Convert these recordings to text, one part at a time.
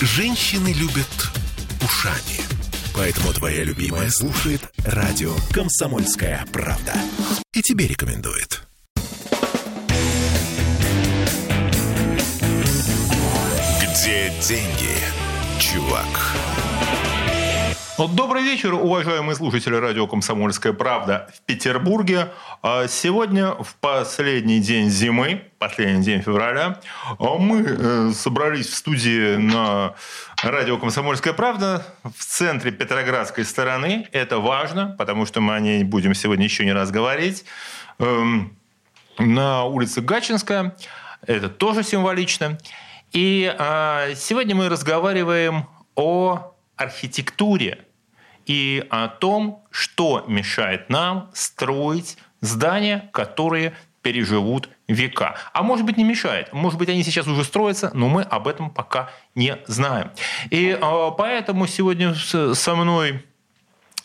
Женщины любят ушами. Поэтому твоя любимая слушает радио «Комсомольская правда». И тебе рекомендует. Где деньги, чувак? Добрый вечер, уважаемые слушатели радио «Комсомольская правда» в Петербурге. А Сегодня, в последний день зимы, последний день февраля, мы э, собрались в студии на радио «Комсомольская правда» в центре Петроградской стороны. Это важно, потому что мы о ней будем сегодня еще не раз говорить. Эм, на улице Гачинская. Это тоже символично. И а, сегодня мы разговариваем о архитектуре и о том, что мешает нам строить здания, которые переживут века. А может быть не мешает. Может быть они сейчас уже строятся, но мы об этом пока не знаем. И э, поэтому сегодня со мной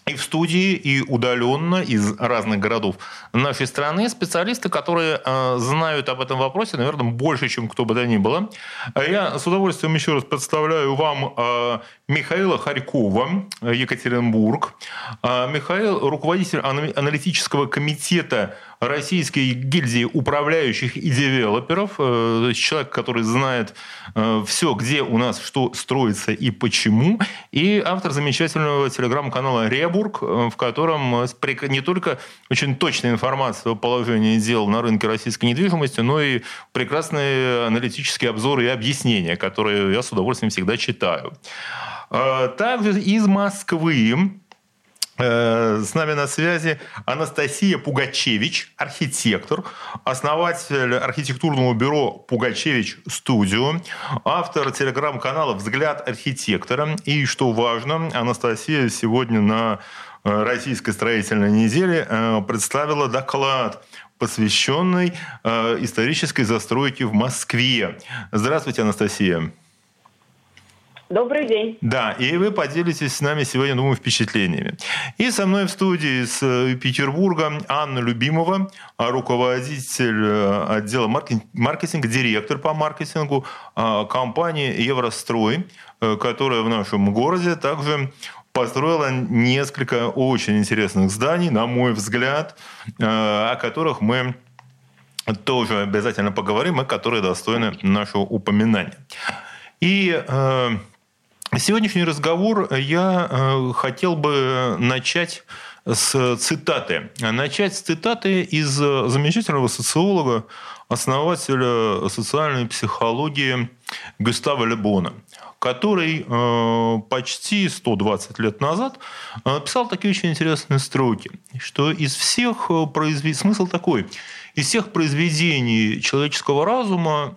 и в студии, и удаленно из разных городов нашей страны специалисты, которые э, знают об этом вопросе, наверное, больше, чем кто бы то ни было. Я с удовольствием еще раз представляю вам э, Михаила Харькова, Екатеринбург. Э, Михаил – руководитель аналитического комитета Российской гильдии управляющих и девелоперов. Э, человек, который знает э, все, где у нас что строится и почему. И автор замечательного телеграм-канала «Ребург», э, в котором не только очень точная информация о положении дел на рынке российской недвижимости, но и прекрасные аналитические обзоры и объяснения, которые я с удовольствием всегда читаю. Также из Москвы с нами на связи Анастасия Пугачевич, архитектор, основатель архитектурного бюро «Пугачевич Студио», автор телеграм-канала «Взгляд архитектора». И, что важно, Анастасия сегодня на э, Российской строительной неделе э, представила доклад посвященный исторической застройке в Москве. Здравствуйте, Анастасия. Добрый день. Да, и вы поделитесь с нами сегодня, думаю, впечатлениями. И со мной в студии из э, Петербурга Анна Любимова, руководитель э, отдела маркетинга, директор по маркетингу э, компании «Еврострой», которая в нашем городе также построила несколько очень интересных зданий, на мой взгляд, о которых мы тоже обязательно поговорим, и которые достойны нашего упоминания. И Сегодняшний разговор я э, хотел бы начать с цитаты. Начать с цитаты из замечательного социолога, основателя социальной психологии Густава Лебона, который э, почти 120 лет назад э, писал такие очень интересные строки, что из всех произведений, смысл такой, из всех произведений человеческого разума,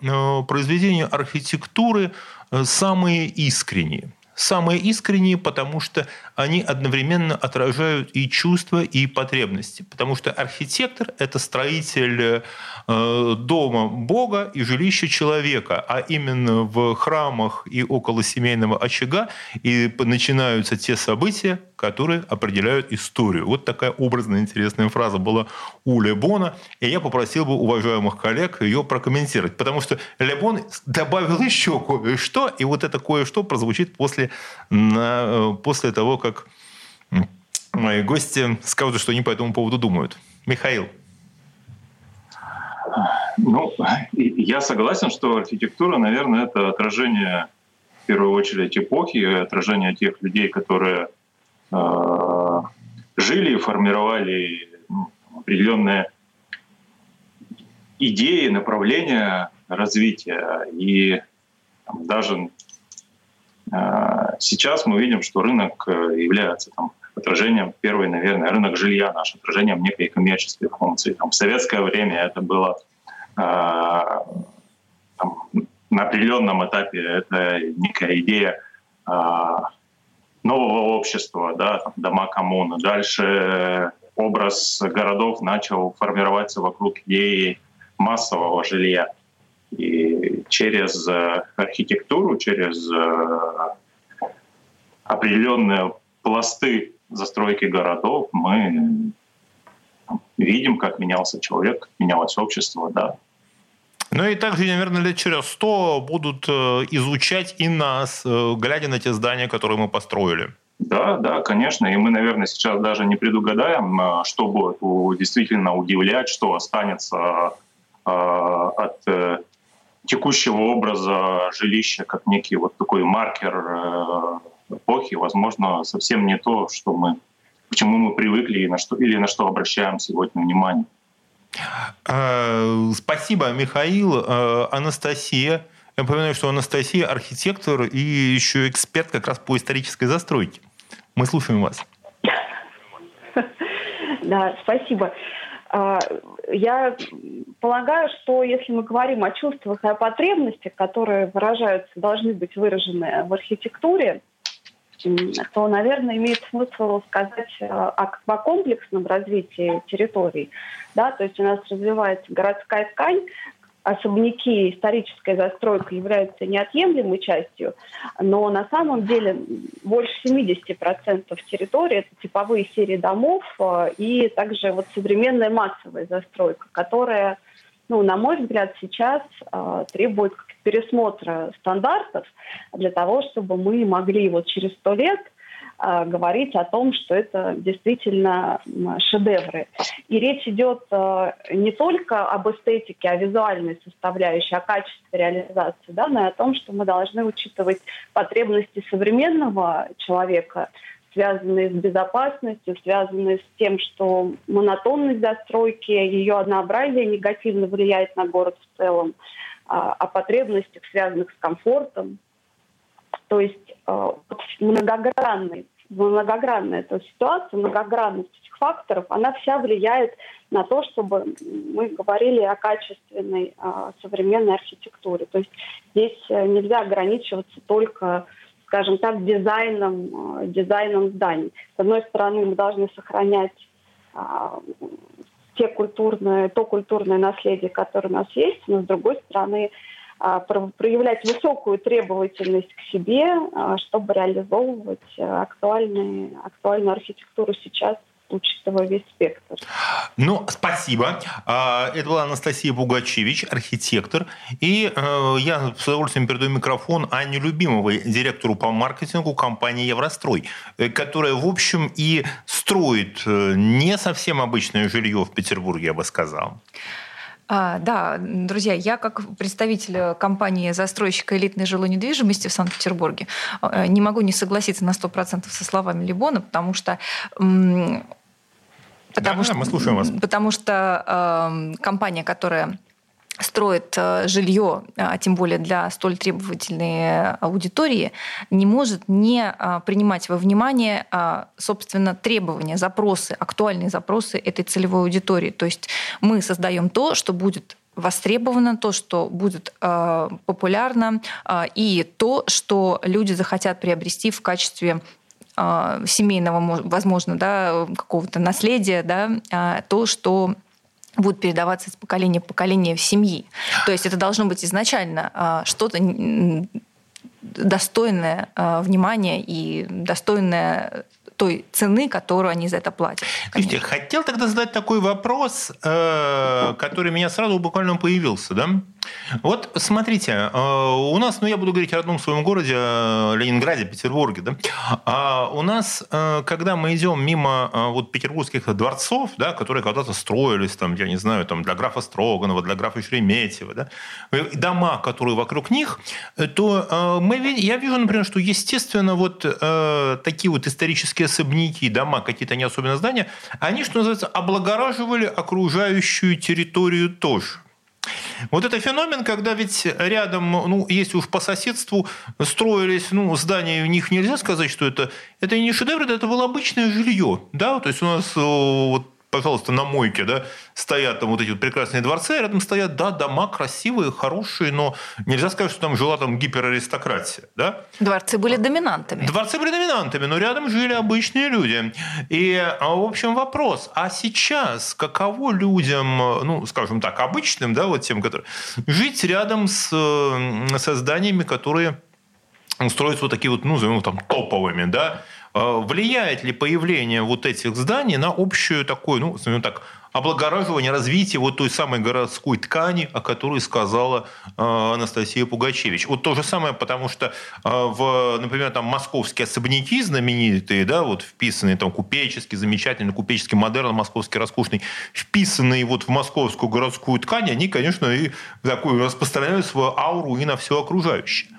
произведения архитектуры – Э, самые искренние. Самые искренние, потому что они одновременно отражают и чувства, и потребности. Потому что архитектор – это строитель э, дома Бога и жилища человека. А именно в храмах и около семейного очага и начинаются те события, которые определяют историю. Вот такая образная интересная фраза была у Лебона, и я попросил бы уважаемых коллег ее прокомментировать, потому что Лебон добавил еще кое-что, и вот это кое-что прозвучит после, на, после того, как мои гости скажут, что они по этому поводу думают. Михаил. Ну, я согласен, что архитектура, наверное, это отражение в первую очередь эпохи, отражение тех людей, которые Э, жили, формировали ну, определенные идеи, направления развития. И там, даже сейчас мы видим, что рынок э, является там, отражением, первый, наверное, рынок жилья наш, отражением некой коммерческой функции. Там, в советское время это было э, там, на определенном этапе это некая идея э, нового общества, да, там, дома коммуны. Дальше образ городов начал формироваться вокруг идеи массового жилья. И через э, архитектуру, через э, определенные пласты застройки городов мы видим, как менялся человек, как менялось общество, да. Ну и также, наверное, лет через сто будут э, изучать и нас, глядя на те здания, которые мы построили. Да, да, конечно. И мы, наверное, сейчас даже не предугадаем, что будет действительно удивлять, что останется от текущего образа жилища как некий вот такой маркер эпохи, возможно, совсем не то, что мы, к чему мы привыкли и на что, или на что обращаем сегодня внимание. А, спасибо, Михаил. А, Анастасия. Я напоминаю, что Анастасия архитектор и еще эксперт как раз по исторической застройке. Мы слушаем вас. Да, спасибо. А, я полагаю, что если мы говорим о чувствах и о потребностях, которые выражаются, должны быть выражены в архитектуре, то, наверное, имеет смысл сказать э, о, комплексном развитии территорий. Да? То есть у нас развивается городская ткань, особняки, историческая застройка являются неотъемлемой частью, но на самом деле больше 70% территории – это типовые серии домов э, и также вот современная массовая застройка, которая, ну, на мой взгляд, сейчас э, требует пересмотра стандартов для того, чтобы мы могли вот через сто лет говорить о том, что это действительно шедевры. И речь идет э, не только об эстетике, о визуальной составляющей, о качестве реализации, да, но и о том, что мы должны учитывать потребности современного человека, связанные с безопасностью, связанные с тем, что монотонность застройки, ее однообразие негативно влияет на город в целом о потребностях, связанных с комфортом. То есть э, многогранный, многогранная эта ситуация, многогранность этих факторов, она вся влияет на то, чтобы мы говорили о качественной э, современной архитектуре. То есть здесь э, нельзя ограничиваться только скажем так, дизайном, дизайном зданий. С одной стороны, мы должны сохранять те культурные, то культурное наследие, которое у нас есть, но с другой стороны проявлять высокую требовательность к себе, а, чтобы реализовывать а, актуальные, актуальную архитектуру сейчас учитывая весь спектр. Ну, спасибо. А, это была Анастасия Бугачевич, архитектор. И э, я с удовольствием передаю микрофон Анне Любимовой, директору по маркетингу компании «Еврострой», э, которая, в общем, и строит э, не совсем обычное жилье в Петербурге, я бы сказал. А, да, друзья, я как представитель компании застройщика элитной жилой недвижимости в Санкт-Петербурге не могу не согласиться на 100% со словами Либона, потому что Потому да, что, мы слушаем вас. Потому что э, компания, которая строит э, жилье, а тем более для столь требовательной аудитории, не может не э, принимать во внимание, э, собственно, требования, запросы, актуальные запросы этой целевой аудитории. То есть мы создаем то, что будет востребовано, то, что будет э, популярно, э, и то, что люди захотят приобрести в качестве а, семейного, возможно, да, какого-то наследия, да, а, то, что будет передаваться из поколения в поколение в семьи. То есть это должно быть изначально а, что-то достойное внимания и достойное той цены, которую они за это платят. Слушайте, хотел тогда задать такой вопрос, э, который меня сразу буквально появился. Да? Вот смотрите, э, у нас, ну я буду говорить о родном своем городе, э, Ленинграде, Петербурге, да, а у нас, когда мы идем мимо вот петербургских дворцов, да, которые когда-то строились, там, я не знаю, там, для графа Строганова, для графа Шереметьева, да, дома, которые вокруг них, то мы, я вижу, например, что, естественно, вот такие вот исторические особняки, дома, какие-то не особенно здания, они, что называется, облагораживали окружающую территорию тоже. Вот это феномен, когда ведь рядом, ну, если уж по соседству строились, ну, здания, в них нельзя сказать, что это, это не шедевр, это было обычное жилье, да, то есть у нас вот пожалуйста, на мойке, да, стоят там вот эти вот прекрасные дворцы, а рядом стоят, да, дома красивые, хорошие, но нельзя сказать, что там жила там гипераристократия, да? Дворцы были доминантами. Дворцы были доминантами, но рядом жили обычные люди. И, а, в общем, вопрос, а сейчас каково людям, ну, скажем так, обычным, да, вот тем, которые, жить рядом с, со зданиями, которые строятся вот такие вот, ну, назовем там, топовыми, да, влияет ли появление вот этих зданий на общую такую, ну, скажем так, облагораживание, развитие вот той самой городской ткани, о которой сказала э, Анастасия Пугачевич. Вот то же самое, потому что, э, в, например, там московские особняки знаменитые, да, вот вписанные там купеческий, замечательный купеческий модерн, московский роскошный, вписанные вот в московскую городскую ткань, они, конечно, и такую распространяют свою ауру и на все окружающее.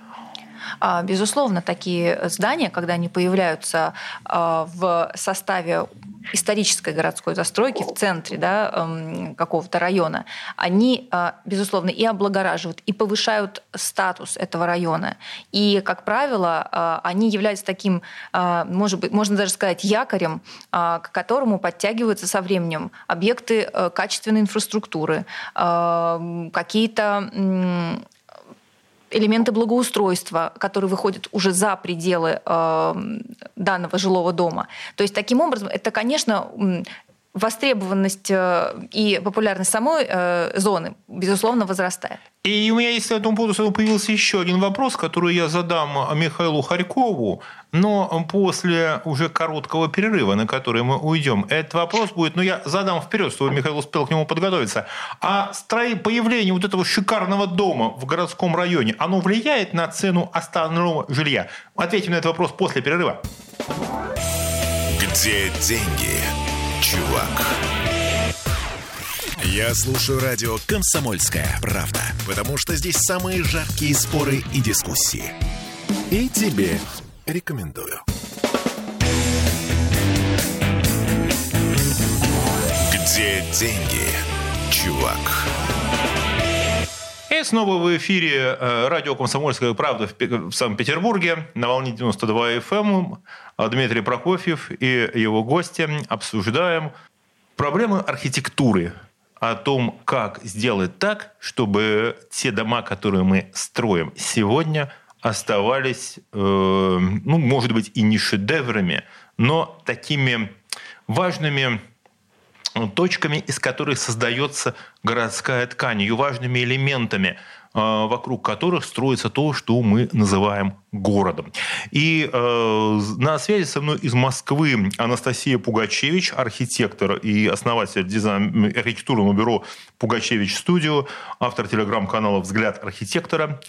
А, безусловно, такие здания, когда они появляются а, в составе исторической городской застройки в центре да, эм, какого-то района, они, а, безусловно, и облагораживают, и повышают статус этого района. И, как правило, они являются таким, может быть, можно даже сказать, якорем, к которому подтягиваются со временем объекты э, качественной инфраструктуры, какие-то элементы благоустройства, которые выходят уже за пределы э, данного жилого дома. То есть таким образом это, конечно, востребованность э, и популярность самой э, зоны, безусловно, возрастает. И у меня есть по этому поводу появился еще один вопрос, который я задам Михаилу Харькову, но после уже короткого перерыва, на который мы уйдем. Этот вопрос будет, ну я задам вперед, чтобы Михаил успел к нему подготовиться. А строи, появление вот этого шикарного дома в городском районе, оно влияет на цену остального жилья? Ответим на этот вопрос после перерыва. Где деньги? Чувак. Я слушаю радио «Комсомольская правда», потому что здесь самые жаркие споры и дискуссии. И тебе рекомендую. Где деньги, чувак? И снова в эфире э, радио «Комсомольская правда» в Санкт-Петербурге на волне 92 FM. Эм. Дмитрий Прокофьев и его гости обсуждаем проблемы архитектуры, о том, как сделать так, чтобы те дома, которые мы строим сегодня, оставались, э, ну, может быть, и не шедеврами, но такими важными точками, из которых создается городская ткань, ее важными элементами, а, вокруг которых строится то, что мы называем городом. И э, на связи со мной из Москвы Анастасия Пугачевич, архитектор и основатель дизайн, архитектурного бюро Пугачевич Студио, автор телеграм-канала «Взгляд архитектора»,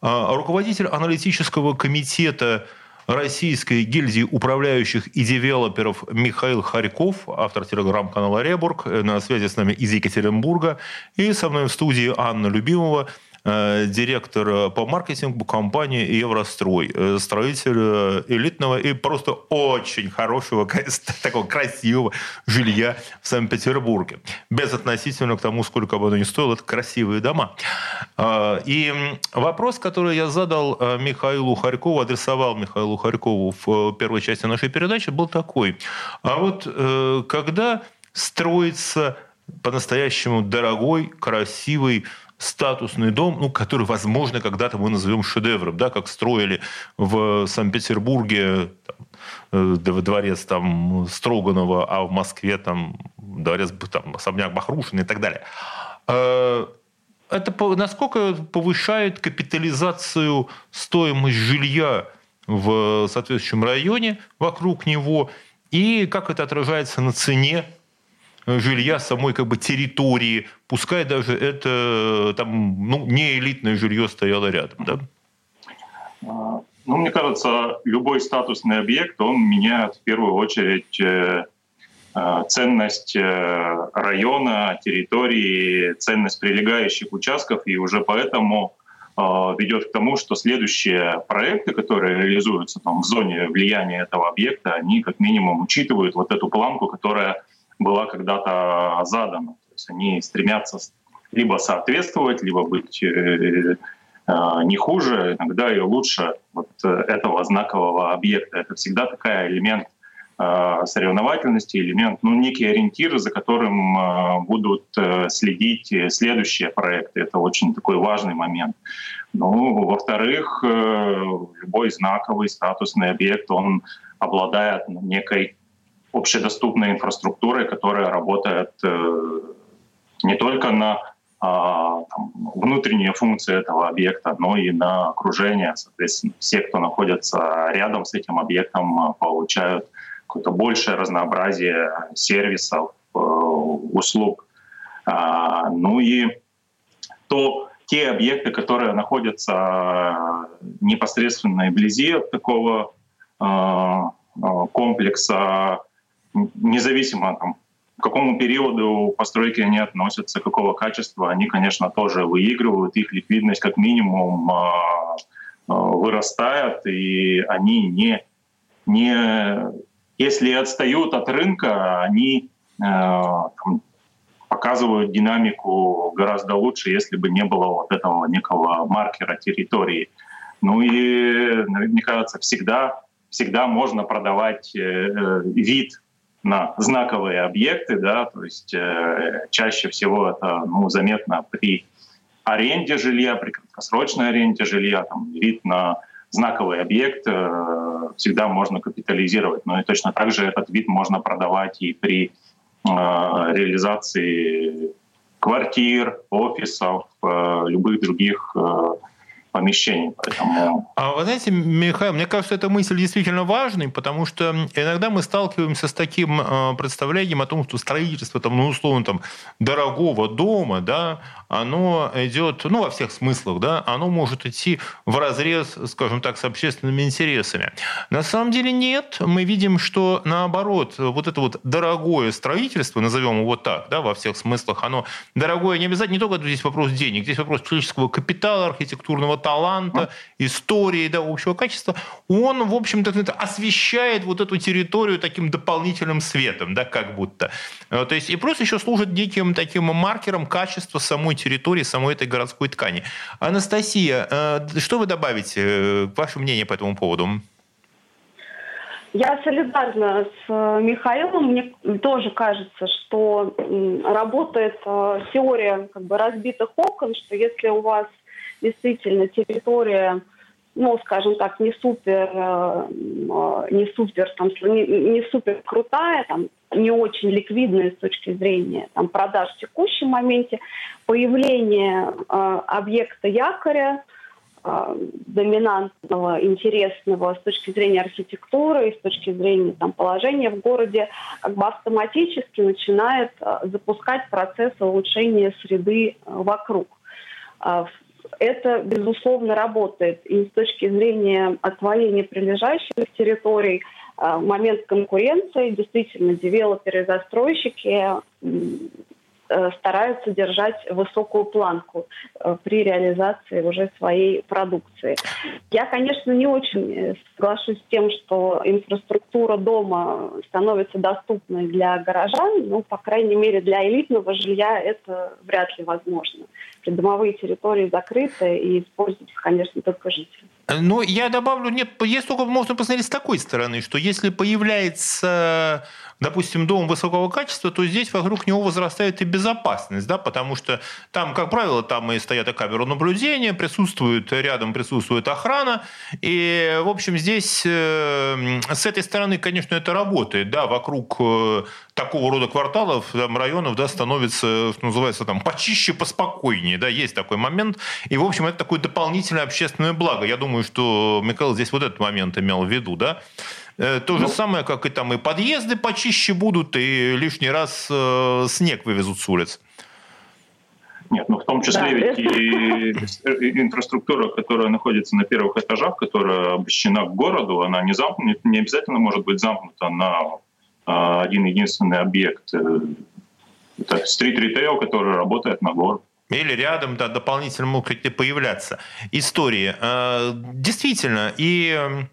э, руководитель аналитического комитета Российской гильдии управляющих и девелоперов Михаил Харьков, автор телеграм-канала «Ребург», э, на связи с нами из Екатеринбурга. И со мной в студии Анна Любимова, директор э, по маркетингу компании «Еврострой», э, строитель элитного и просто очень хорошего, такого красивого жилья в Санкт-Петербурге. Без относительно к тому, сколько бы оно ни стоило, это красивые дома. И вопрос, который я задал Михаилу Харькову, адресовал Михаилу Харькову в первой части нашей передачи, был такой. А вот когда строится по-настоящему дорогой, красивый статусный дом, ну, который, возможно, когда-то мы назовем шедевром, да, как строили в Санкт-Петербурге там, э, дворец там, Строганова, а в Москве там, дворец там, особняк Бахрушина и так далее. Э, это насколько повышает капитализацию стоимость жилья в соответствующем районе вокруг него, и как это отражается на цене жилья самой как бы территории, пускай даже это там, ну, не элитное жилье стояло рядом. Да? А, ну, мне кажется, любой статусный объект, он меняет в первую очередь э, э, ценность э, района, территории, ценность прилегающих участков, и уже поэтому ведет к тому, что следующие проекты, которые реализуются там, в зоне влияния этого объекта, они как минимум учитывают вот эту планку, которая была когда-то задана. То есть они стремятся либо соответствовать, либо быть э, э, не хуже, иногда и лучше вот этого знакового объекта. Это всегда такой элемент э, соревновательности, элемент, ну, некий ориентир, за которым будут следить следующие проекты. Это очень такой важный момент. Ну, во-вторых, любой знаковый статусный объект, он обладает некой общедоступной инфраструктурой, которая работает э, не только на а, там, внутренние функции этого объекта, но и на окружение. Соответственно, все, кто находится рядом с этим объектом, получают какое-то большее разнообразие сервисов, э, услуг. А, ну и то те объекты, которые находятся непосредственно вблизи от такого комплекса, независимо там, к какому периоду постройки они относятся, какого качества, они, конечно, тоже выигрывают, их ликвидность как минимум вырастает, и они не, не если отстают от рынка, они э, там, показывают динамику гораздо лучше, если бы не было вот этого некого маркера территории. Ну и, мне кажется, всегда, всегда можно продавать э, э, вид на знаковые объекты, да, то есть э, чаще всего это ну, заметно при аренде жилья, при краткосрочной аренде жилья, там, вид на знаковый объект э, всегда можно капитализировать. Но и точно так же этот вид можно продавать и при э, реализации квартир, офисов, э, любых других помещений. Поэтому... А вы знаете, Михаил, мне кажется, эта мысль действительно важной, потому что иногда мы сталкиваемся с таким представлением о том, что строительство, там, ну, условно, там, дорогого дома, да, оно идет, ну, во всех смыслах, да, оно может идти в разрез, скажем так, с общественными интересами. На самом деле нет. Мы видим, что наоборот, вот это вот дорогое строительство, назовем его так, да, во всех смыслах, оно дорогое не обязательно, не только здесь вопрос денег, здесь вопрос человеческого капитала, архитектурного таланта, истории, да, общего качества. Он, в общем-то, освещает вот эту территорию таким дополнительным светом, да, как будто. Э, то есть и просто еще служит неким таким маркером качества самой территории самой этой городской ткани. Анастасия, э, что вы добавите? Э, ваше мнение по этому поводу? Я солидарна с Михаилом. Мне тоже кажется, что работает теория как бы разбитых окон, что если у вас действительно территория ну, скажем так, не супер, не супер, там, не, не супер крутая, там, не очень ликвидные с точки зрения там, продаж в текущем моменте, появление э, объекта якоря, э, доминантного, интересного с точки зрения архитектуры и с точки зрения там, положения в городе, как бы автоматически начинает э, запускать процесс улучшения среды э, вокруг. Э, это, безусловно, работает и с точки зрения освоения прилежащих территорий – а, момент конкуренции действительно девелоперы и застройщики э, стараются держать высокую планку э, при реализации уже своей продукции. Я, конечно, не очень э, соглашусь с тем, что инфраструктура дома становится доступной для горожан, ну, по крайней мере, для элитного жилья это вряд ли возможно. Придомовые территории закрыты, и используют их, конечно, только жители. Ну, я добавлю, нет, есть только можно посмотреть с такой стороны, что если появляется допустим, дом высокого качества, то здесь вокруг него возрастает и безопасность, да, потому что там, как правило, там и стоят и камеры наблюдения, присутствует, рядом присутствует охрана, и, в общем, здесь э, с этой стороны, конечно, это работает, да, вокруг э, такого рода кварталов, там, районов, да, становится, что называется, там, почище, поспокойнее, да, есть такой момент, и, в общем, это такое дополнительное общественное благо. Я думаю, что Михаил здесь вот этот момент имел в виду, да, Э, то же ну, самое, как и там и подъезды почище будут, и лишний раз э, снег вывезут с улиц. Нет, ну в том числе да. ведь и инфраструктура, которая находится на первых этажах, которая обращена к городу, она не, замкнута, не обязательно может быть замкнута на а, один единственный объект. Э, это стрит-ритейл, который работает на город или рядом да, дополнительно могут появляться истории. Э, действительно, и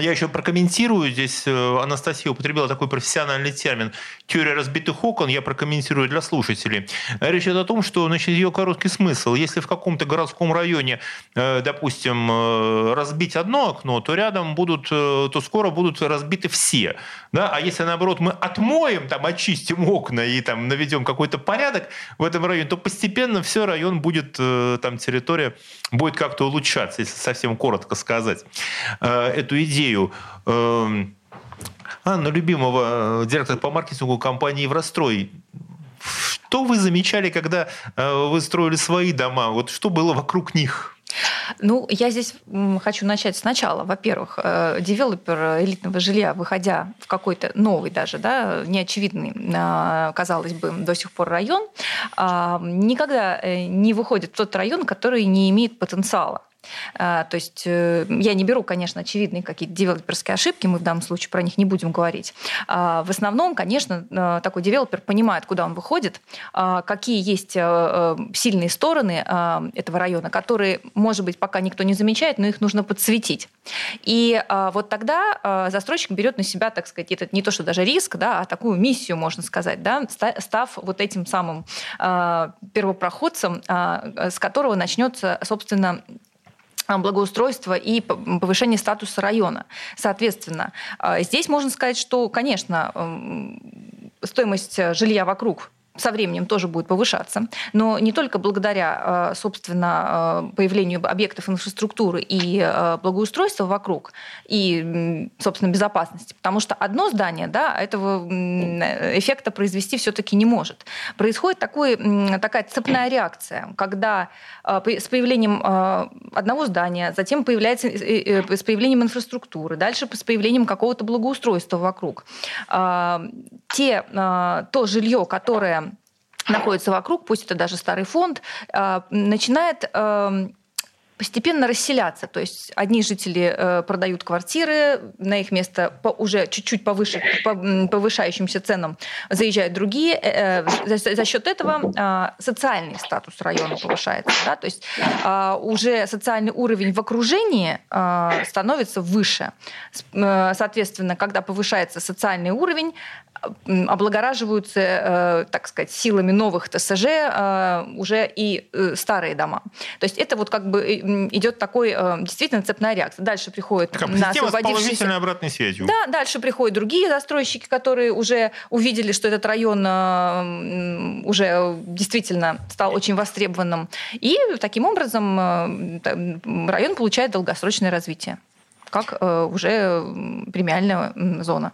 я еще прокомментирую, здесь э, Анастасия употребила такой профессиональный термин «теория разбитых окон», я прокомментирую для слушателей. Речь идет о том, что значит, ее короткий смысл. Если в каком-то городском районе, э, допустим, э, разбить одно окно, то рядом будут, то скоро будут разбиты все. Да? А если, наоборот, мы отмоем, там, очистим окна и там, наведем какой-то порядок в этом районе, то постепенно все район будет, там территория будет как-то улучшаться, если совсем коротко сказать эту идею идею эм, Анна Любимого, э, директор по маркетингу компании «Еврострой». Что вы замечали, когда э, вы строили свои дома? Вот что было вокруг них? Ну, я здесь хочу начать сначала. Во-первых, э, девелопер элитного жилья, выходя в какой-то новый даже, да, неочевидный, а, казалось бы, до сих пор район, а, никогда э, не выходит в тот район, который не имеет потенциала. А, то есть э, я не беру, конечно, очевидные какие-то девелоперские ошибки, мы в данном случае про них не будем говорить. А, в основном, конечно, э, такой девелопер понимает, куда он выходит, а, какие есть э, сильные стороны этого района, которые, может быть, пока никто не замечает, но их нужно подсветить. И вот тогда застройщик берет на себя, так сказать, это не то, что даже риск, да, а такую миссию, можно сказать, да, став вот этим самым первопроходцем, с которого начнется, собственно, благоустройства и повышение статуса района. Соответственно, а, здесь можно сказать, что, конечно, стоимость жилья вокруг со временем тоже будет повышаться, но не только благодаря, э, собственно, э, появлению объектов инфраструктуры и э, благоустройства вокруг, и, собственно, безопасности, потому что одно здание да, этого эффекта произвести все-таки не может. Происходит такой, такая цепная реакция, когда с появлением одного здания, затем появляется с появлением инфраструктуры, дальше с появлением какого-то благоустройства вокруг. Те, то жилье, которое находится вокруг, пусть это даже старый фонд, а, начинает эм, постепенно расселяться. То есть одни жители э, продают квартиры, на их место по уже чуть-чуть повыше, по повышающимся ценам заезжают другие. Э, э, за, счет этого э, социальный статус района повышается. Да? То есть э, уже социальный уровень в окружении э, становится выше. Э, соответственно, когда повышается социальный уровень, облагораживаются, э, так сказать, силами новых ТСЖ э, уже и э, старые дома. То есть это вот как бы идет такой действительно цепная реакция. Дальше приходит как на освободившиеся... с обратной связью. Да, дальше приходят другие застройщики, которые уже увидели, что этот район уже действительно стал очень востребованным. И таким образом район получает долгосрочное развитие как уже премиальная зона.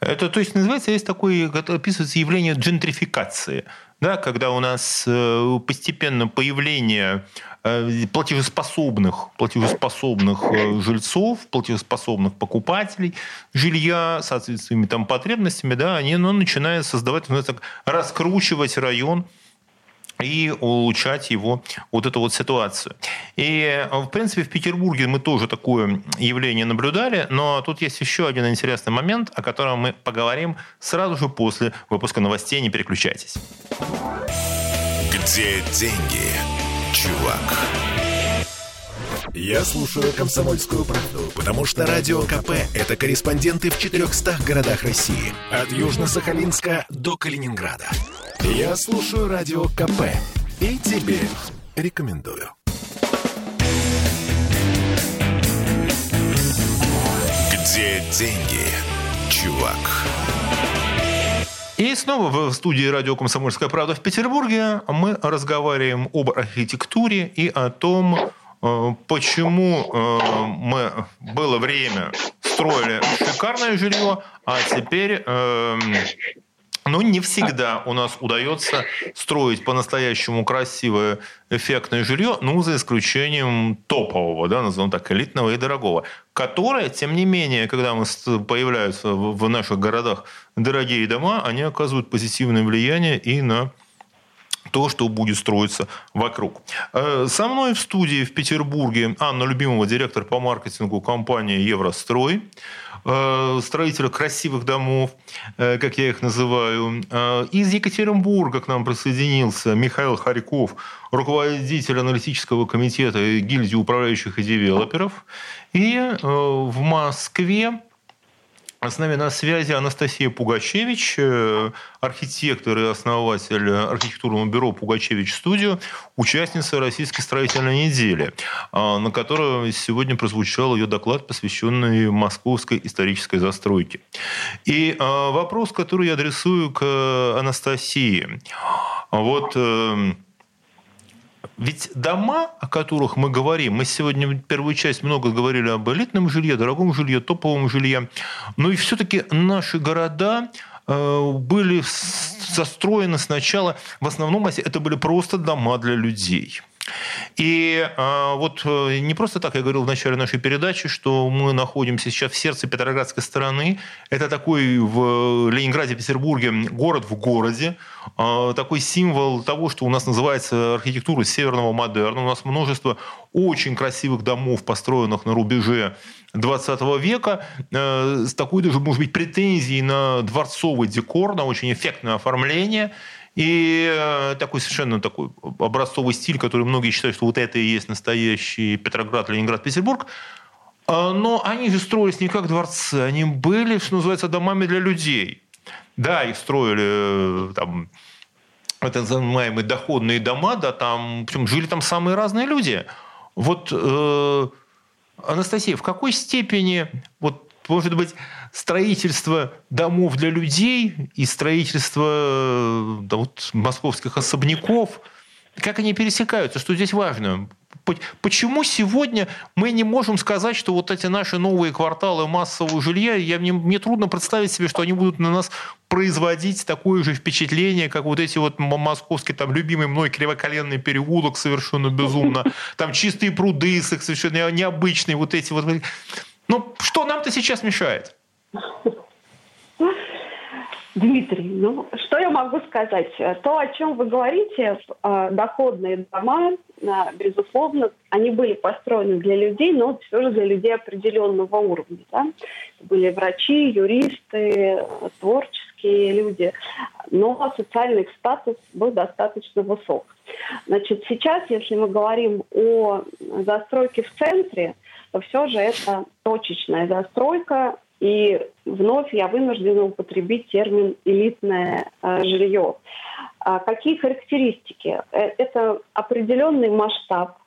Это, то есть, называется, есть такое, описывается явление джентрификации. Да, когда у нас э, постепенно появление э, платежеспособных, платежеспособных э, жильцов, платежеспособных покупателей жилья, соответствующими там потребностями, да, они ну, начинают создавать, ну, так, раскручивать район и улучшать его вот эту вот ситуацию. И, э, в принципе, в Петербурге мы тоже такое явление наблюдали, но тут есть еще один интересный момент, о котором мы поговорим сразу же после выпуска новостей. Не переключайтесь. Где деньги, чувак? Я слушаю «Комсомольскую правду», потому что «Радио КП» — это корреспонденты в 400 городах России. От Южно-Сахалинска до Калининграда. Я слушаю радио КП и тебе рекомендую. Где деньги, чувак? И снова в студии радио «Комсомольская правда» в Петербурге мы разговариваем об архитектуре и о том, э, почему э, мы было время строили шикарное жилье, а теперь эм, но не всегда у нас удается строить по-настоящему красивое, эффектное жилье, ну, за исключением топового, да, назовем так, элитного и дорогого, которое, тем не менее, когда мы появляются в наших городах дорогие дома, они оказывают позитивное влияние и на то, что будет строиться вокруг. Э, со мной в студии в Петербурге Анна Любимова, директор по маркетингу компании «Еврострой». Э, строителя красивых домов, э, как я их называю. Э, из Екатеринбурга к нам присоединился Михаил Харьков, руководитель аналитического комитета гильдии управляющих и девелоперов. И в Москве с нами на связи Анастасия Пугачевич, э, архитектор и основатель архитектурного бюро «Пугачевич Студио», участница Российской строительной недели, а, на которой сегодня прозвучал ее доклад, посвященный московской исторической застройке. И а, вопрос, который я адресую к Анастасии. Вот э, ведь дома, о которых мы говорим, мы сегодня первую часть много говорили об элитном жилье, дорогом жилье, топовом жилье, но и все-таки наши города э, были застроены сначала, в основном это были просто дома для людей. И э, вот не просто так я говорил в начале нашей передачи, что мы находимся сейчас в сердце Петроградской стороны. Это такой в Ленинграде, Петербурге город в городе. Э, такой символ того, что у нас называется архитектура северного модерна. У нас множество очень красивых домов, построенных на рубеже 20 века, э, с такой даже, может быть, претензией на дворцовый декор, на очень эффектное оформление – и э, такой совершенно такой образцовый стиль, который многие считают, что вот это и есть настоящий Петроград, Ленинград, Петербург. А, но они же строились не как дворцы, они были, что называется, домами для людей. Да, их строили э, там, это называемые доходные дома, да, там, причем жили там самые разные люди. Вот, э, Анастасия, в какой степени вот может быть, строительство домов для людей и строительство да, вот, московских особняков, как они пересекаются, что здесь важно? Почему сегодня мы не можем сказать, что вот эти наши новые кварталы массового жилья, я, мне, мне трудно представить себе, что они будут на нас производить такое же впечатление, как вот эти вот московские, там, любимый мной кривоколенный переулок совершенно безумно, там чистые пруды, совершенно необычные вот эти вот ну, что нам-то сейчас мешает? Дмитрий, ну что я могу сказать? То, о чем вы говорите, э, доходные дома, э, безусловно, они были построены для людей, но все же для людей определенного уровня. Да? Были врачи, юристы, творческие люди, но социальный статус был достаточно высок. Значит, сейчас, если мы говорим о застройке в центре, то все же это точечная застройка, и вновь я вынуждена употребить термин «элитное э, жилье». А какие характеристики? Э, это определенный масштаб,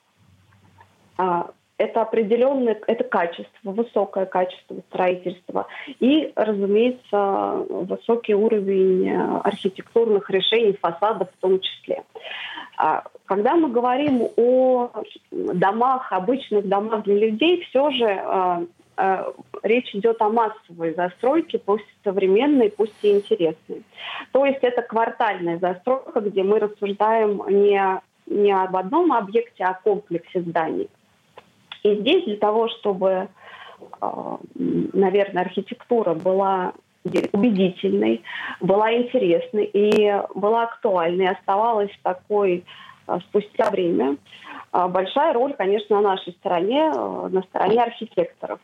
э, это определенное, это качество, высокое качество строительства и, разумеется, высокий уровень э, архитектурных решений, фасадов в том числе. А когда мы говорим о домах, обычных домах для людей, все же речь идет о массовой застройке, пусть современной, пусть и интересной. То есть это квартальная застройка, где мы рассуждаем не, не об одном объекте, а о комплексе зданий. И здесь для того, чтобы, э, наверное, архитектура была убедительной, была интересной и была актуальной, оставалась такой э, спустя время. Э, большая роль, конечно, на нашей стороне, на стороне архитекторов.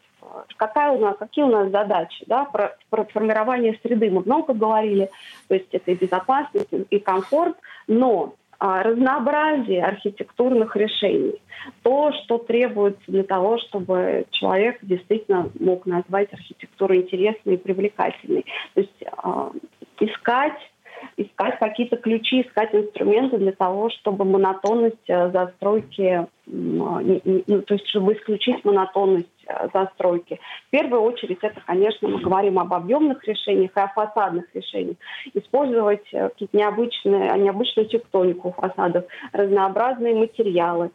Какая у нас, какие у нас задачи? Да? Про, про формирование среды мы много говорили, то есть это и безопасность, и комфорт, но а, разнообразие архитектурных решений. То, что требуется для того, чтобы человек действительно мог назвать архитектуру интересной и привлекательной. То есть э, искать искать какие-то ключи, искать инструменты для того, чтобы монотонность э, застройки, ну, то есть чтобы исключить монотонность застройки. В первую очередь это, конечно, мы говорим об объемных решениях и о фасадных решениях. Использовать э, какие-то необычные, необычную тектонику фасадов, разнообразные материалы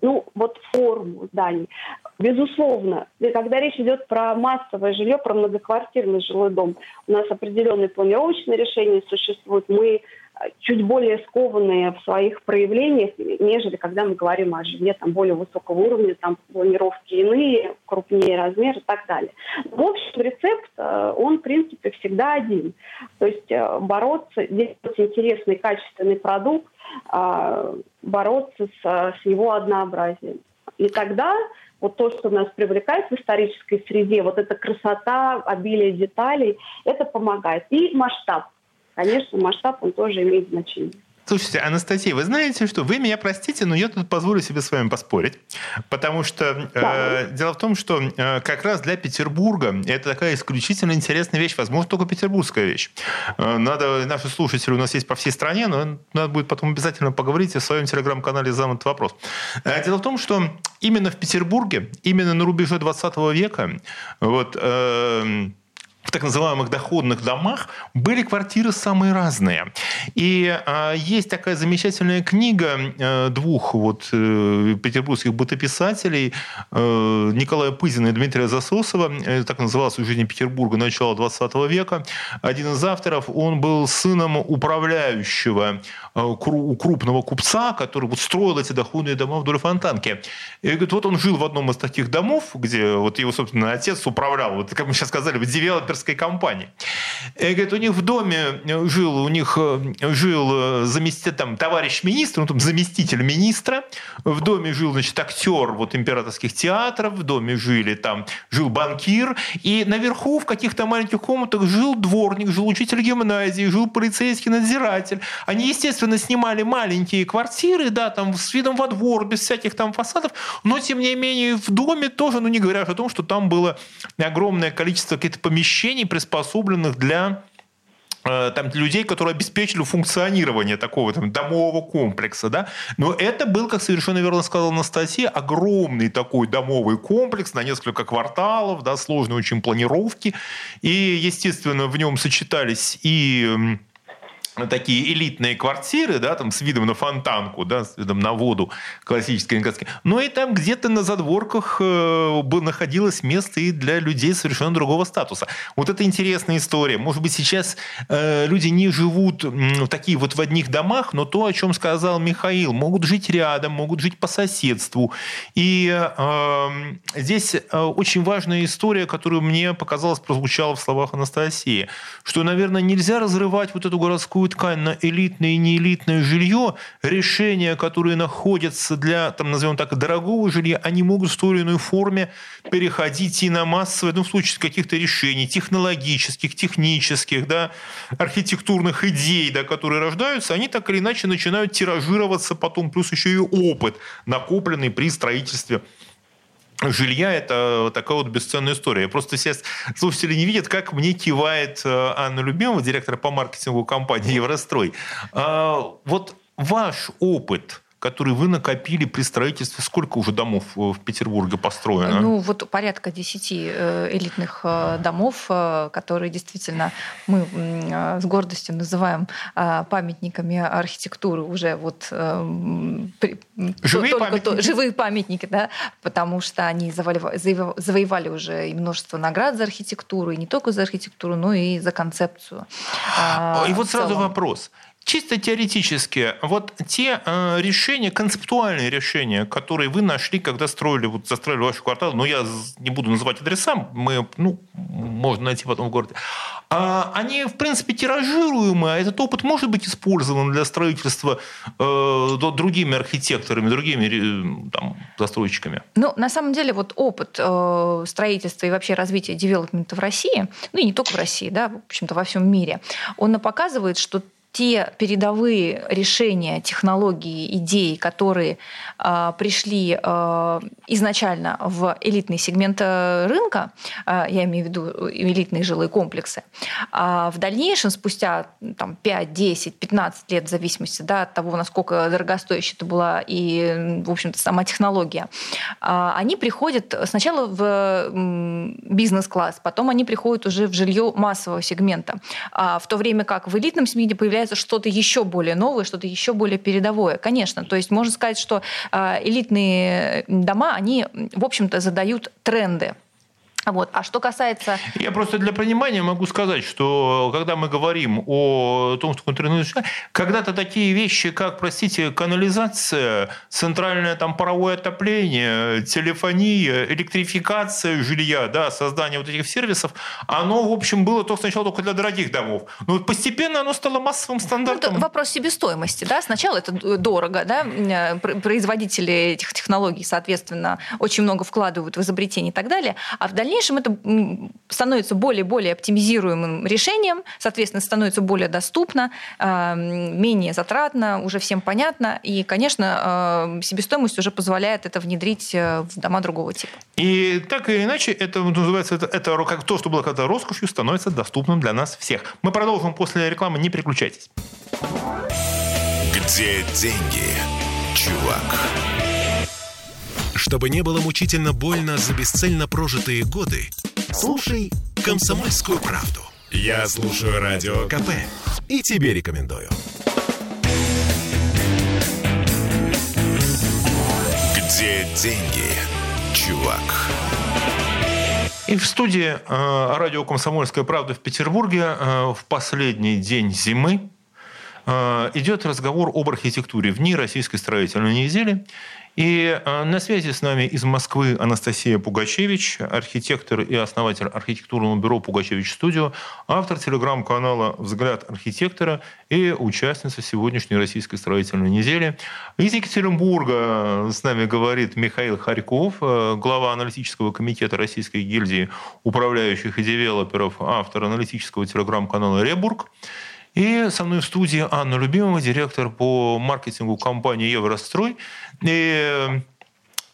ну, вот форму зданий. Безусловно, когда речь идет про массовое жилье, про многоквартирный жилой дом, у нас определенные планировочные решения существуют. Мы э, чуть более скованные в своих проявлениях, нежели когда мы говорим о жилье там, более высокого уровня, там планировки иные, крупнее размер и так далее. В общем, рецепт, э, он, в принципе, всегда один. То есть э, бороться, делать интересный, качественный продукт, а, бороться с, с его однообразием. И тогда вот то, что нас привлекает в исторической среде, вот эта красота, обилие деталей, это помогает. И масштаб. Конечно, масштаб, он тоже имеет значение. Слушайте, Анастасия, вы знаете что? Вы меня простите, но я тут позволю себе с вами поспорить. Потому что э, дело в том, что э, как раз для Петербурга это такая исключительно интересная вещь, возможно, только петербургская вещь. Э, надо, наши слушатели у нас есть по всей стране, но надо будет потом обязательно поговорить о своем телеграм-канале «Зам этот вопрос». Э, дело в том, что именно в Петербурге, именно на рубеже 20 века, вот, э, в так называемых доходных домах были квартиры самые разные. И э, есть такая замечательная книга э, двух вот, э, петербургских бытописателей э, Николая Пызина и Дмитрия Засосова. Э, так называлась «Жизнь Петербурга. Начало 20 века». Один из авторов, он был сыном управляющего э, крупного купца, который вот строил эти доходные дома вдоль Фонтанки. И говорит, вот он жил в одном из таких домов, где вот его, собственно, отец управлял, вот как мы сейчас сказали, в девелоперской компании. И говорит, у них в доме жил, у них э, жил э, заместитель, там, товарищ министр, ну, там, заместитель министра, в доме жил, значит, актер вот императорских театров, в доме жили там, жил банкир, и наверху в каких-то маленьких комнатах жил дворник, жил учитель гимназии, жил полицейский надзиратель. Они, естественно, снимали маленькие квартиры, да, там, с видом во двор, без всяких там фасадов, но, тем не менее, в доме тоже, ну, не говоря о том, что там было огромное количество каких-то помещений, приспособленных для Э, там, людей, которые обеспечили функционирование такого там, домового комплекса. Да? Но это был, как совершенно верно сказала Анастасия, огромный такой домовый комплекс на несколько кварталов, да, сложной очень планировки. И, естественно, в нем сочетались и такие элитные квартиры, да, там с видом на фонтанку, да, с видом на воду классической английской. Но и там где-то на задворках э, находилось место и для людей совершенно другого статуса. Вот это интересная история. Может быть, сейчас э, люди не живут э, такие вот в одних домах, но то, о чем сказал Михаил, могут жить рядом, могут жить по соседству. И э, здесь очень важная история, которую мне показалось прозвучала в словах Анастасии, что, наверное, нельзя разрывать вот эту городскую ткань на элитное и неэлитное жилье, решения, которые находятся для, там, назовем так, дорогого жилья, они могут в той или иной форме переходить и на массовые, ну, в случае каких-то решений технологических, технических, да, архитектурных идей, да, которые рождаются, они так или иначе начинают тиражироваться потом, плюс еще и опыт, накопленный при строительстве жилья – это такая вот бесценная история. Просто сейчас слушатели не видят, как мне кивает э, Анна Любимова, директор по маркетингу компании «Еврострой». А, вот ваш опыт – который вы накопили при строительстве. Сколько уже домов э, в Петербурге построено? Ну, вот порядка 10 э, элитных э, домов, которые действительно мы с гордостью называем памятниками архитектуры уже вот живые, только памятники. То, живые памятники, да, потому что они завоевали, завоевали уже и множество наград за архитектуру, и не только за архитектуру, но и за концепцию. И вот сразу вопрос. Чисто теоретически, вот те э, решения, концептуальные решения, которые вы нашли, когда строили, вот застроили ваш квартал, но я не буду называть адреса, мы, ну, можно найти потом в городе, а они, в принципе, тиражируемы, а этот опыт может быть использован для строительства э, другими архитекторами, другими э, там, застройщиками? Ну, на самом деле, вот опыт э, строительства и вообще развития девелопмента в России, ну и не только в России, да, в общем-то, во всем мире, он показывает, что те передовые решения, технологии, идеи, которые э, пришли э, изначально в элитный сегмент э, рынка, э, я имею в виду элитные жилые комплексы, а в дальнейшем, спустя там, 5, 10, 15 лет, в зависимости да, от того, насколько дорогостоящая это была и, в общем-то, сама технология, э, они приходят сначала в бизнес-класс, потом они приходят уже в жилье массового сегмента, а в то время как в элитном сегменте появляется появляется что-то еще более новое, что-то еще более передовое. Конечно, то есть можно сказать, что э, элитные дома, они, в общем-то, задают тренды вот. А что касается... Я просто для понимания могу сказать, что когда мы говорим о том, что контролирует когда-то такие вещи, как, простите, канализация, центральное там паровое отопление, телефония, электрификация жилья, да, создание вот этих сервисов, оно, в общем, было только сначала только для дорогих домов. Но вот постепенно оно стало массовым стандартом. Ну, это вопрос себестоимости. Да? Сначала это дорого. Да? Производители этих технологий, соответственно, очень много вкладывают в изобретение и так далее. А в дальнейшем дальнейшем это становится более и более оптимизируемым решением, соответственно, становится более доступно, а, менее затратно, уже всем понятно. И, конечно, а, себестоимость уже позволяет это внедрить э, в дома другого типа. И так или иначе, это называется, это, это как то, что было когда роскошью, становится доступным для нас всех. Мы продолжим после рекламы, не переключайтесь. Где деньги, чувак? Чтобы не было мучительно больно за бесцельно прожитые годы, слушай комсомольскую правду. Я слушаю Радио КП и тебе рекомендую. Где деньги, чувак? И в студии э, радио «Комсомольская правда» в Петербурге э, в последний день зимы э, идет разговор об архитектуре в дни Российской строительной недели. И э, на связи с нами из Москвы Анастасия Пугачевич, архитектор и основатель архитектурного бюро «Пугачевич Студио», автор телеграм-канала «Взгляд архитектора» и участница сегодняшней Российской строительной недели. Из Екатеринбурга с нами говорит Михаил Харьков, э, глава аналитического комитета Российской гильдии управляющих и девелоперов, автор аналитического телеграм-канала «Ребург». И со мной в студии Анна Любимова, директор по маркетингу компании «Еврострой». И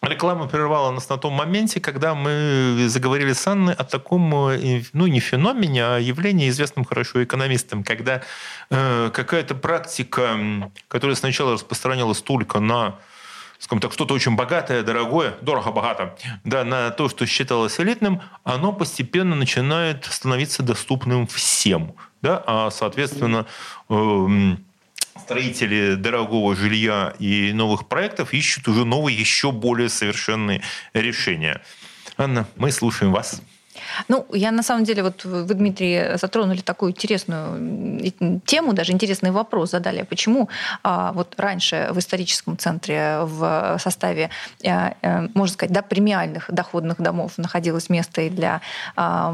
Реклама прервала нас на том моменте, когда мы заговорили с Анной о таком, ну, не феномене, а явлении, известном хорошо экономистам, когда э, какая-то практика, которая сначала распространялась только на скажем так, что-то очень богатое, дорогое, дорого-богато, да, на то, что считалось элитным, оно постепенно начинает становиться доступным всем да, а, соответственно, эм, строители дорогого жилья и новых проектов ищут уже новые, еще более совершенные решения. Анна, мы слушаем вас. Ну, я на самом деле, вот вы, Дмитрий, затронули такую интересную тему, даже интересный вопрос задали. Почему а, вот раньше в историческом центре в составе, а, а, можно сказать, да, премиальных доходных домов находилось место и для а,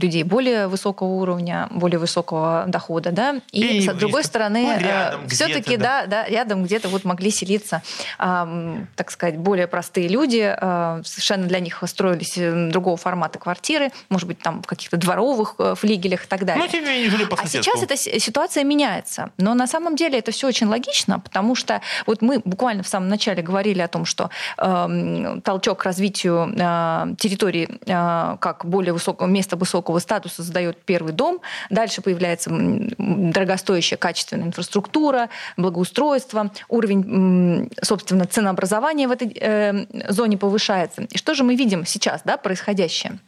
людей более высокого уровня, более высокого дохода, да, и, и с другой стороны, ну, все-таки, да. да, да, рядом где-то вот могли селиться, а, так сказать, более простые люди, а, совершенно для них строились другого формата квартиры, квартиры, может быть, там в каких-то дворовых э, флигелях и так далее. Ну, тем не менее, жили по А сейчас эта ситуация меняется. Но на самом деле это все очень логично, потому что вот мы буквально в самом начале говорили о том, что э, толчок к развитию э, территории э, как более высокого места высокого статуса задает первый дом, дальше появляется дорогостоящая качественная инфраструктура, благоустройство, уровень, собственно, ценообразования в этой э, зоне повышается. И что же мы видим сейчас, да, происходящее?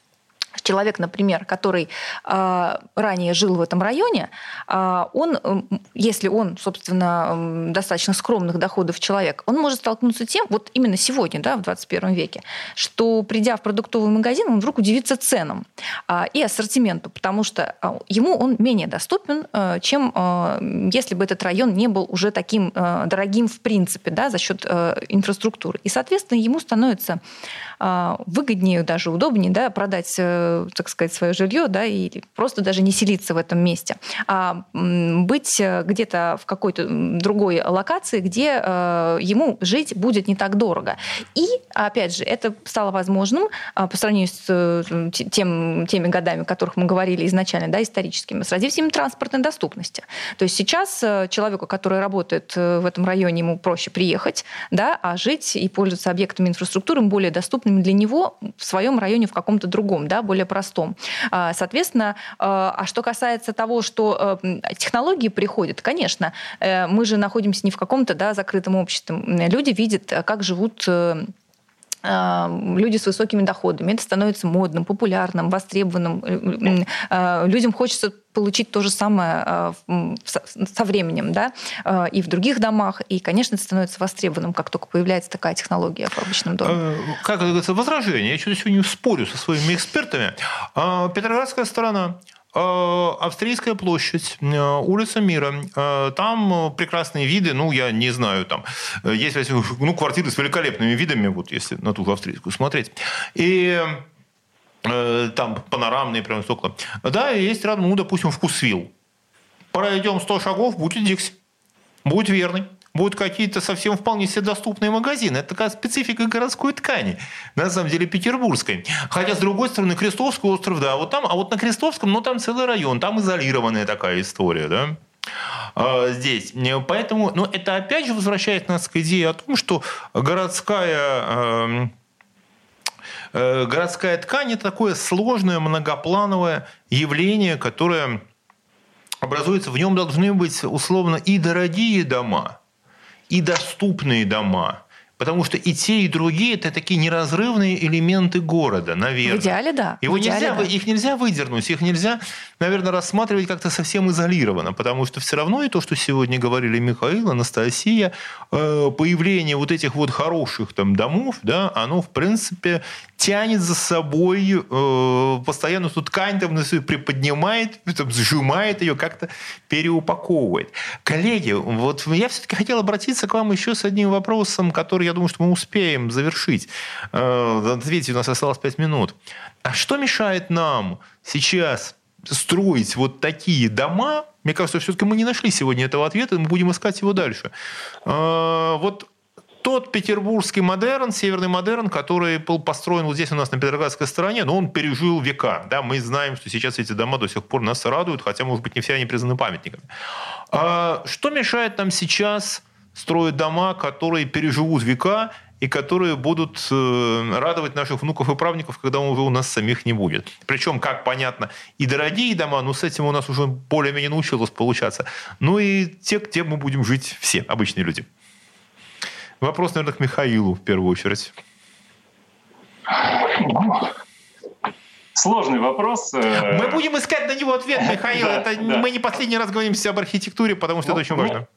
Человек, например, который э, ранее жил в этом районе, э, он, если он, собственно, достаточно скромных доходов человек, он может столкнуться тем, вот именно сегодня, да, в 21 веке, что придя в продуктовый магазин, он вдруг удивится ценам э, и ассортименту, потому что э, ему он менее доступен, э, чем э, если бы этот район не был уже таким э, дорогим в принципе, да, за счет э, инфраструктуры. И, соответственно, ему становится э, выгоднее, даже удобнее, да, продать э, Э, так сказать, свое жилье, да, или просто даже не селиться в этом месте, а быть э, где-то в какой-то другой локации, где э, ему жить будет не так дорого. И, опять же, это стало возможным по сравнению с тем, теми годами, о которых мы говорили изначально, да, историческими, с развитием транспортной доступности. То есть сейчас человеку, который работает в этом районе, ему проще приехать, да, а жить и пользоваться объектами инфраструктуры более доступными для него в своем районе в каком-то другом, да, более простом. А, соответственно, а, а что касается того, что э, технологии приходят, конечно, э, мы же находимся не в каком-то да, закрытом обществе. Люди видят, как живут э, люди с высокими доходами. Это становится модным, популярным, востребованным. Людям хочется получить то же самое со временем, да, и в других домах, и, конечно, это становится востребованным, как только появляется такая технология в обычном доме. Как говорится, возражение. Я что-то сегодня спорю со своими экспертами. Петроградская сторона Э, Австрийская площадь, э, улица Мира. Э, там прекрасные виды, ну, я не знаю, там есть ну, квартиры с великолепными видами, вот если на ту австрийскую смотреть. И там панорамные прям стекла. Да, есть рядом, ну, допустим, вкусвилл. Пройдем 100 шагов, будет Дикси. Будь верный будут какие-то совсем вполне себе доступные магазины. Это такая специфика городской ткани, на самом деле петербургской. Хотя, с другой стороны, Крестовский остров, да, вот там, а вот на Крестовском, ну, там целый район, там изолированная такая история, да а, здесь. Поэтому, ну, это опять же возвращает нас к идее о том, что городская эм, э, городская ткань – это такое сложное, многоплановое явление, которое образуется. В нем должны быть условно и дорогие дома – и доступные дома. Потому что и те, и другие – это такие неразрывные элементы города, наверное. В идеале, да. Его в идеале, нельзя, да. Их нельзя выдернуть, их нельзя, наверное, рассматривать как-то совсем изолированно, потому что все равно и то, что сегодня говорили Михаил, Анастасия, э, появление вот этих вот хороших там домов, да, оно, в принципе, тянет за собой э, постоянно эту ткань там приподнимает, там, сжимает ее, как-то переупаковывает. Коллеги, вот я все-таки хотел обратиться к вам еще с одним вопросом, который, я думаю, что мы успеем завершить. Э, ответьте, у нас осталось пять минут. А что мешает нам сейчас строить вот такие дома? Мне кажется, все-таки мы не нашли сегодня этого ответа, мы будем искать его дальше. Э, вот тот петербургский модерн, северный модерн, который был построен вот здесь у нас на Петроградской стороне, но он пережил века. Да, мы знаем, что сейчас эти дома до сих пор нас радуют, хотя, может быть, не все они признаны памятниками. А что мешает нам сейчас строить дома, которые переживут века и которые будут э, радовать наших внуков и правников, когда уже у нас самих не будет. Причем, как понятно, и дорогие дома, но с этим у нас уже более-менее научилось получаться, ну и те, где мы будем жить все, обычные люди. Вопрос, наверное, к Михаилу в первую очередь. Сложный вопрос. Э. Мы будем искать на него ответ, Михаил. да, это да. Мы не последний раз говорим об архитектуре, потому что ну, это очень важно.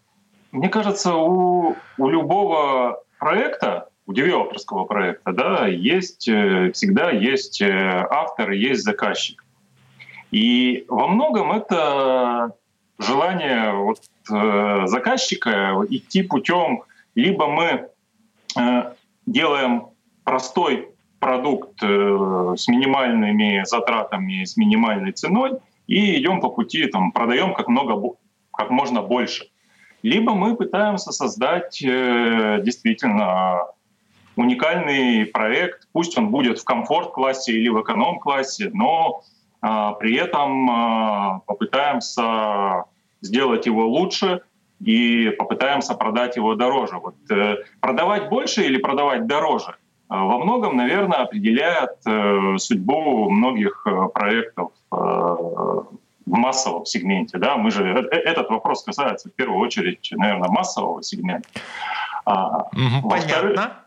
Мне кажется, у, у любого проекта, у девелоперского проекта, да, есть, э, всегда есть э, автор есть заказчик. И во многом это желание вот, заказчика идти путем либо мы э, делаем простой продукт э, с минимальными затратами, с минимальной ценой, и идем по пути, там, продаем как, много, как можно больше. Либо мы пытаемся создать э, действительно уникальный проект, пусть он будет в комфорт-классе или в эконом-классе, но а, при этом а, попытаемся сделать его лучше, и попытаемся продать его дороже. Вот, э, продавать больше или продавать дороже э, во многом, наверное, определяет э, судьбу многих э, проектов э, массовом сегменте. Да? Мы же, э, э, этот вопрос касается в первую очередь, наверное, массового сегмента. А, угу, понятно.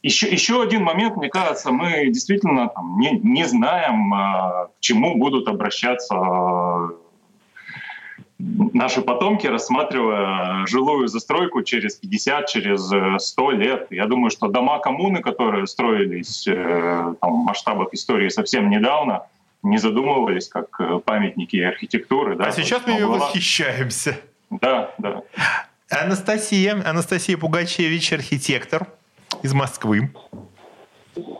Еще, еще один момент, мне кажется, мы действительно там, не, не знаем, к чему будут обращаться наши потомки, рассматривая жилую застройку через 50, через 100 лет. Я думаю, что дома коммуны, которые строились э, там, в масштабах истории совсем недавно, не задумывались как э, памятники архитектуры. Да, а сейчас мы ее была... восхищаемся. Да, да. Анастасия, Анастасия Пугачевич, архитектор из Москвы.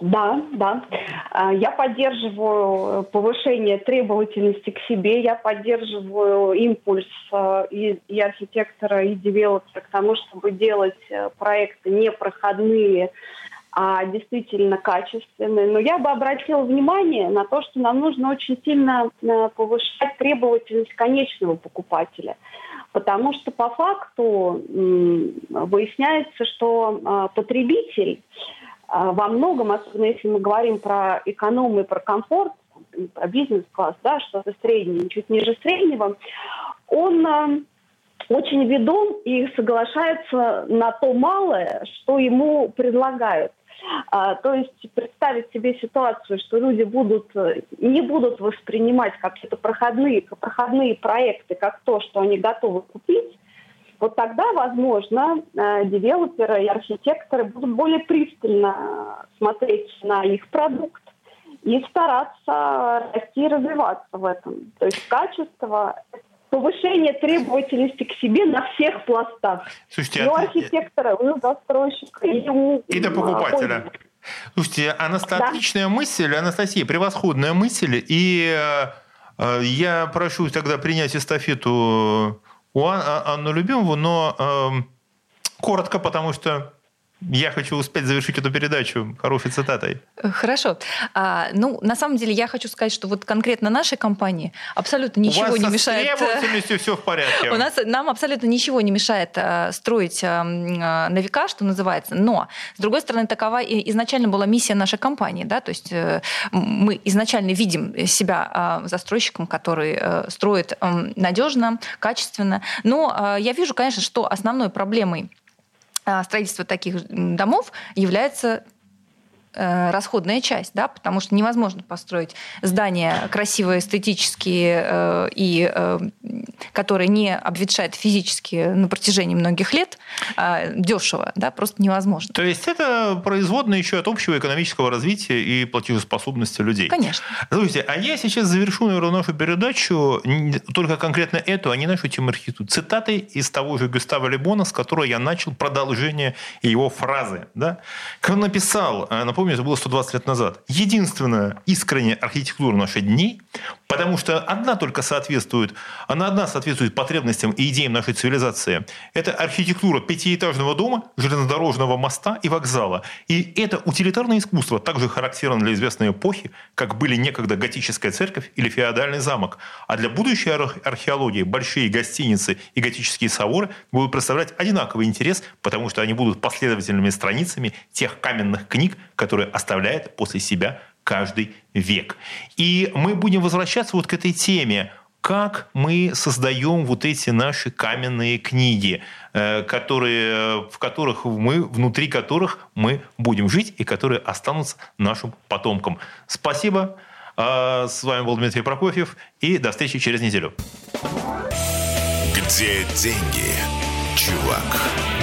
Да, да. А, я поддерживаю повышение требовательности к себе, я поддерживаю импульс а, и, и архитектора, и девелопера к тому, чтобы делать э, проекты не проходные, а действительно качественные. Но я бы обратила внимание на то, что нам нужно очень сильно э, повышать требовательность конечного покупателя. Потому что по факту выясняется, что а, потребитель а, во многом, особенно если мы говорим про эконом и про комфорт, про бизнес-класс, да, что-то среднее, чуть ниже среднего, он а, очень ведом и соглашается на то малое, что ему предлагают. А, то есть представить себе ситуацию, что люди будут, не будут воспринимать какие-то проходные, проходные проекты как то, что они готовы купить, вот тогда, возможно, э, девелоперы и архитекторы будут более пристально смотреть на их продукт и стараться расти и развиваться в этом. То есть качество повышение требовательности к себе на всех пластах. Слушайте, и у архитектора, и у застройщика, и у И до покупателя. Слушайте, отличная да. мысль, Анастасия, превосходная мысль. И э, я прошу тогда принять эстафету у а, Анну Любимову, но э, коротко, потому что я хочу успеть завершить эту передачу хорошей цитатой. Хорошо. А, ну, на самом деле, я хочу сказать, что вот конкретно нашей компании абсолютно ничего У не мешает. требовательностью все в порядке. У нас нам абсолютно ничего не мешает а, строить а, а, на века, что называется. Но с другой стороны, такова и изначально была миссия нашей компании, да, то есть э, мы изначально видим себя а, застройщиком, который а, строит а, надежно, качественно. Но а, я вижу, конечно, что основной проблемой строительство таких домов является Э, расходная часть, да, потому что невозможно построить здание красивое, эстетические э, и которое не обветшает физически на протяжении многих лет, э, дешево, да, просто невозможно. То есть это производное еще от общего экономического развития и платежеспособности людей. Конечно. Слушайте, а я сейчас завершу, наверное, нашу передачу, только конкретно эту, а не нашу тему архитектуры, цитатой из того же Густава Лебона, с которого я начал продолжение его фразы. Да? Как он написал, э, напомню, это было 120 лет назад. Единственная искренняя архитектура наших дней, потому что одна только соответствует, она одна соответствует потребностям и идеям нашей цивилизации. Это архитектура пятиэтажного дома, железнодорожного моста и вокзала. И это утилитарное искусство также характерно для известной эпохи, как были некогда готическая церковь или феодальный замок. А для будущей археологии большие гостиницы и готические соборы будут представлять одинаковый интерес, потому что они будут последовательными страницами тех каменных книг, которые оставляет после себя каждый век. И мы будем возвращаться вот к этой теме как мы создаем вот эти наши каменные книги, э, которые, в которых мы, внутри которых мы будем жить и которые останутся нашим потомкам. Спасибо. А, с вами был Дмитрий Прокофьев. И до встречи через неделю. Где деньги, чувак?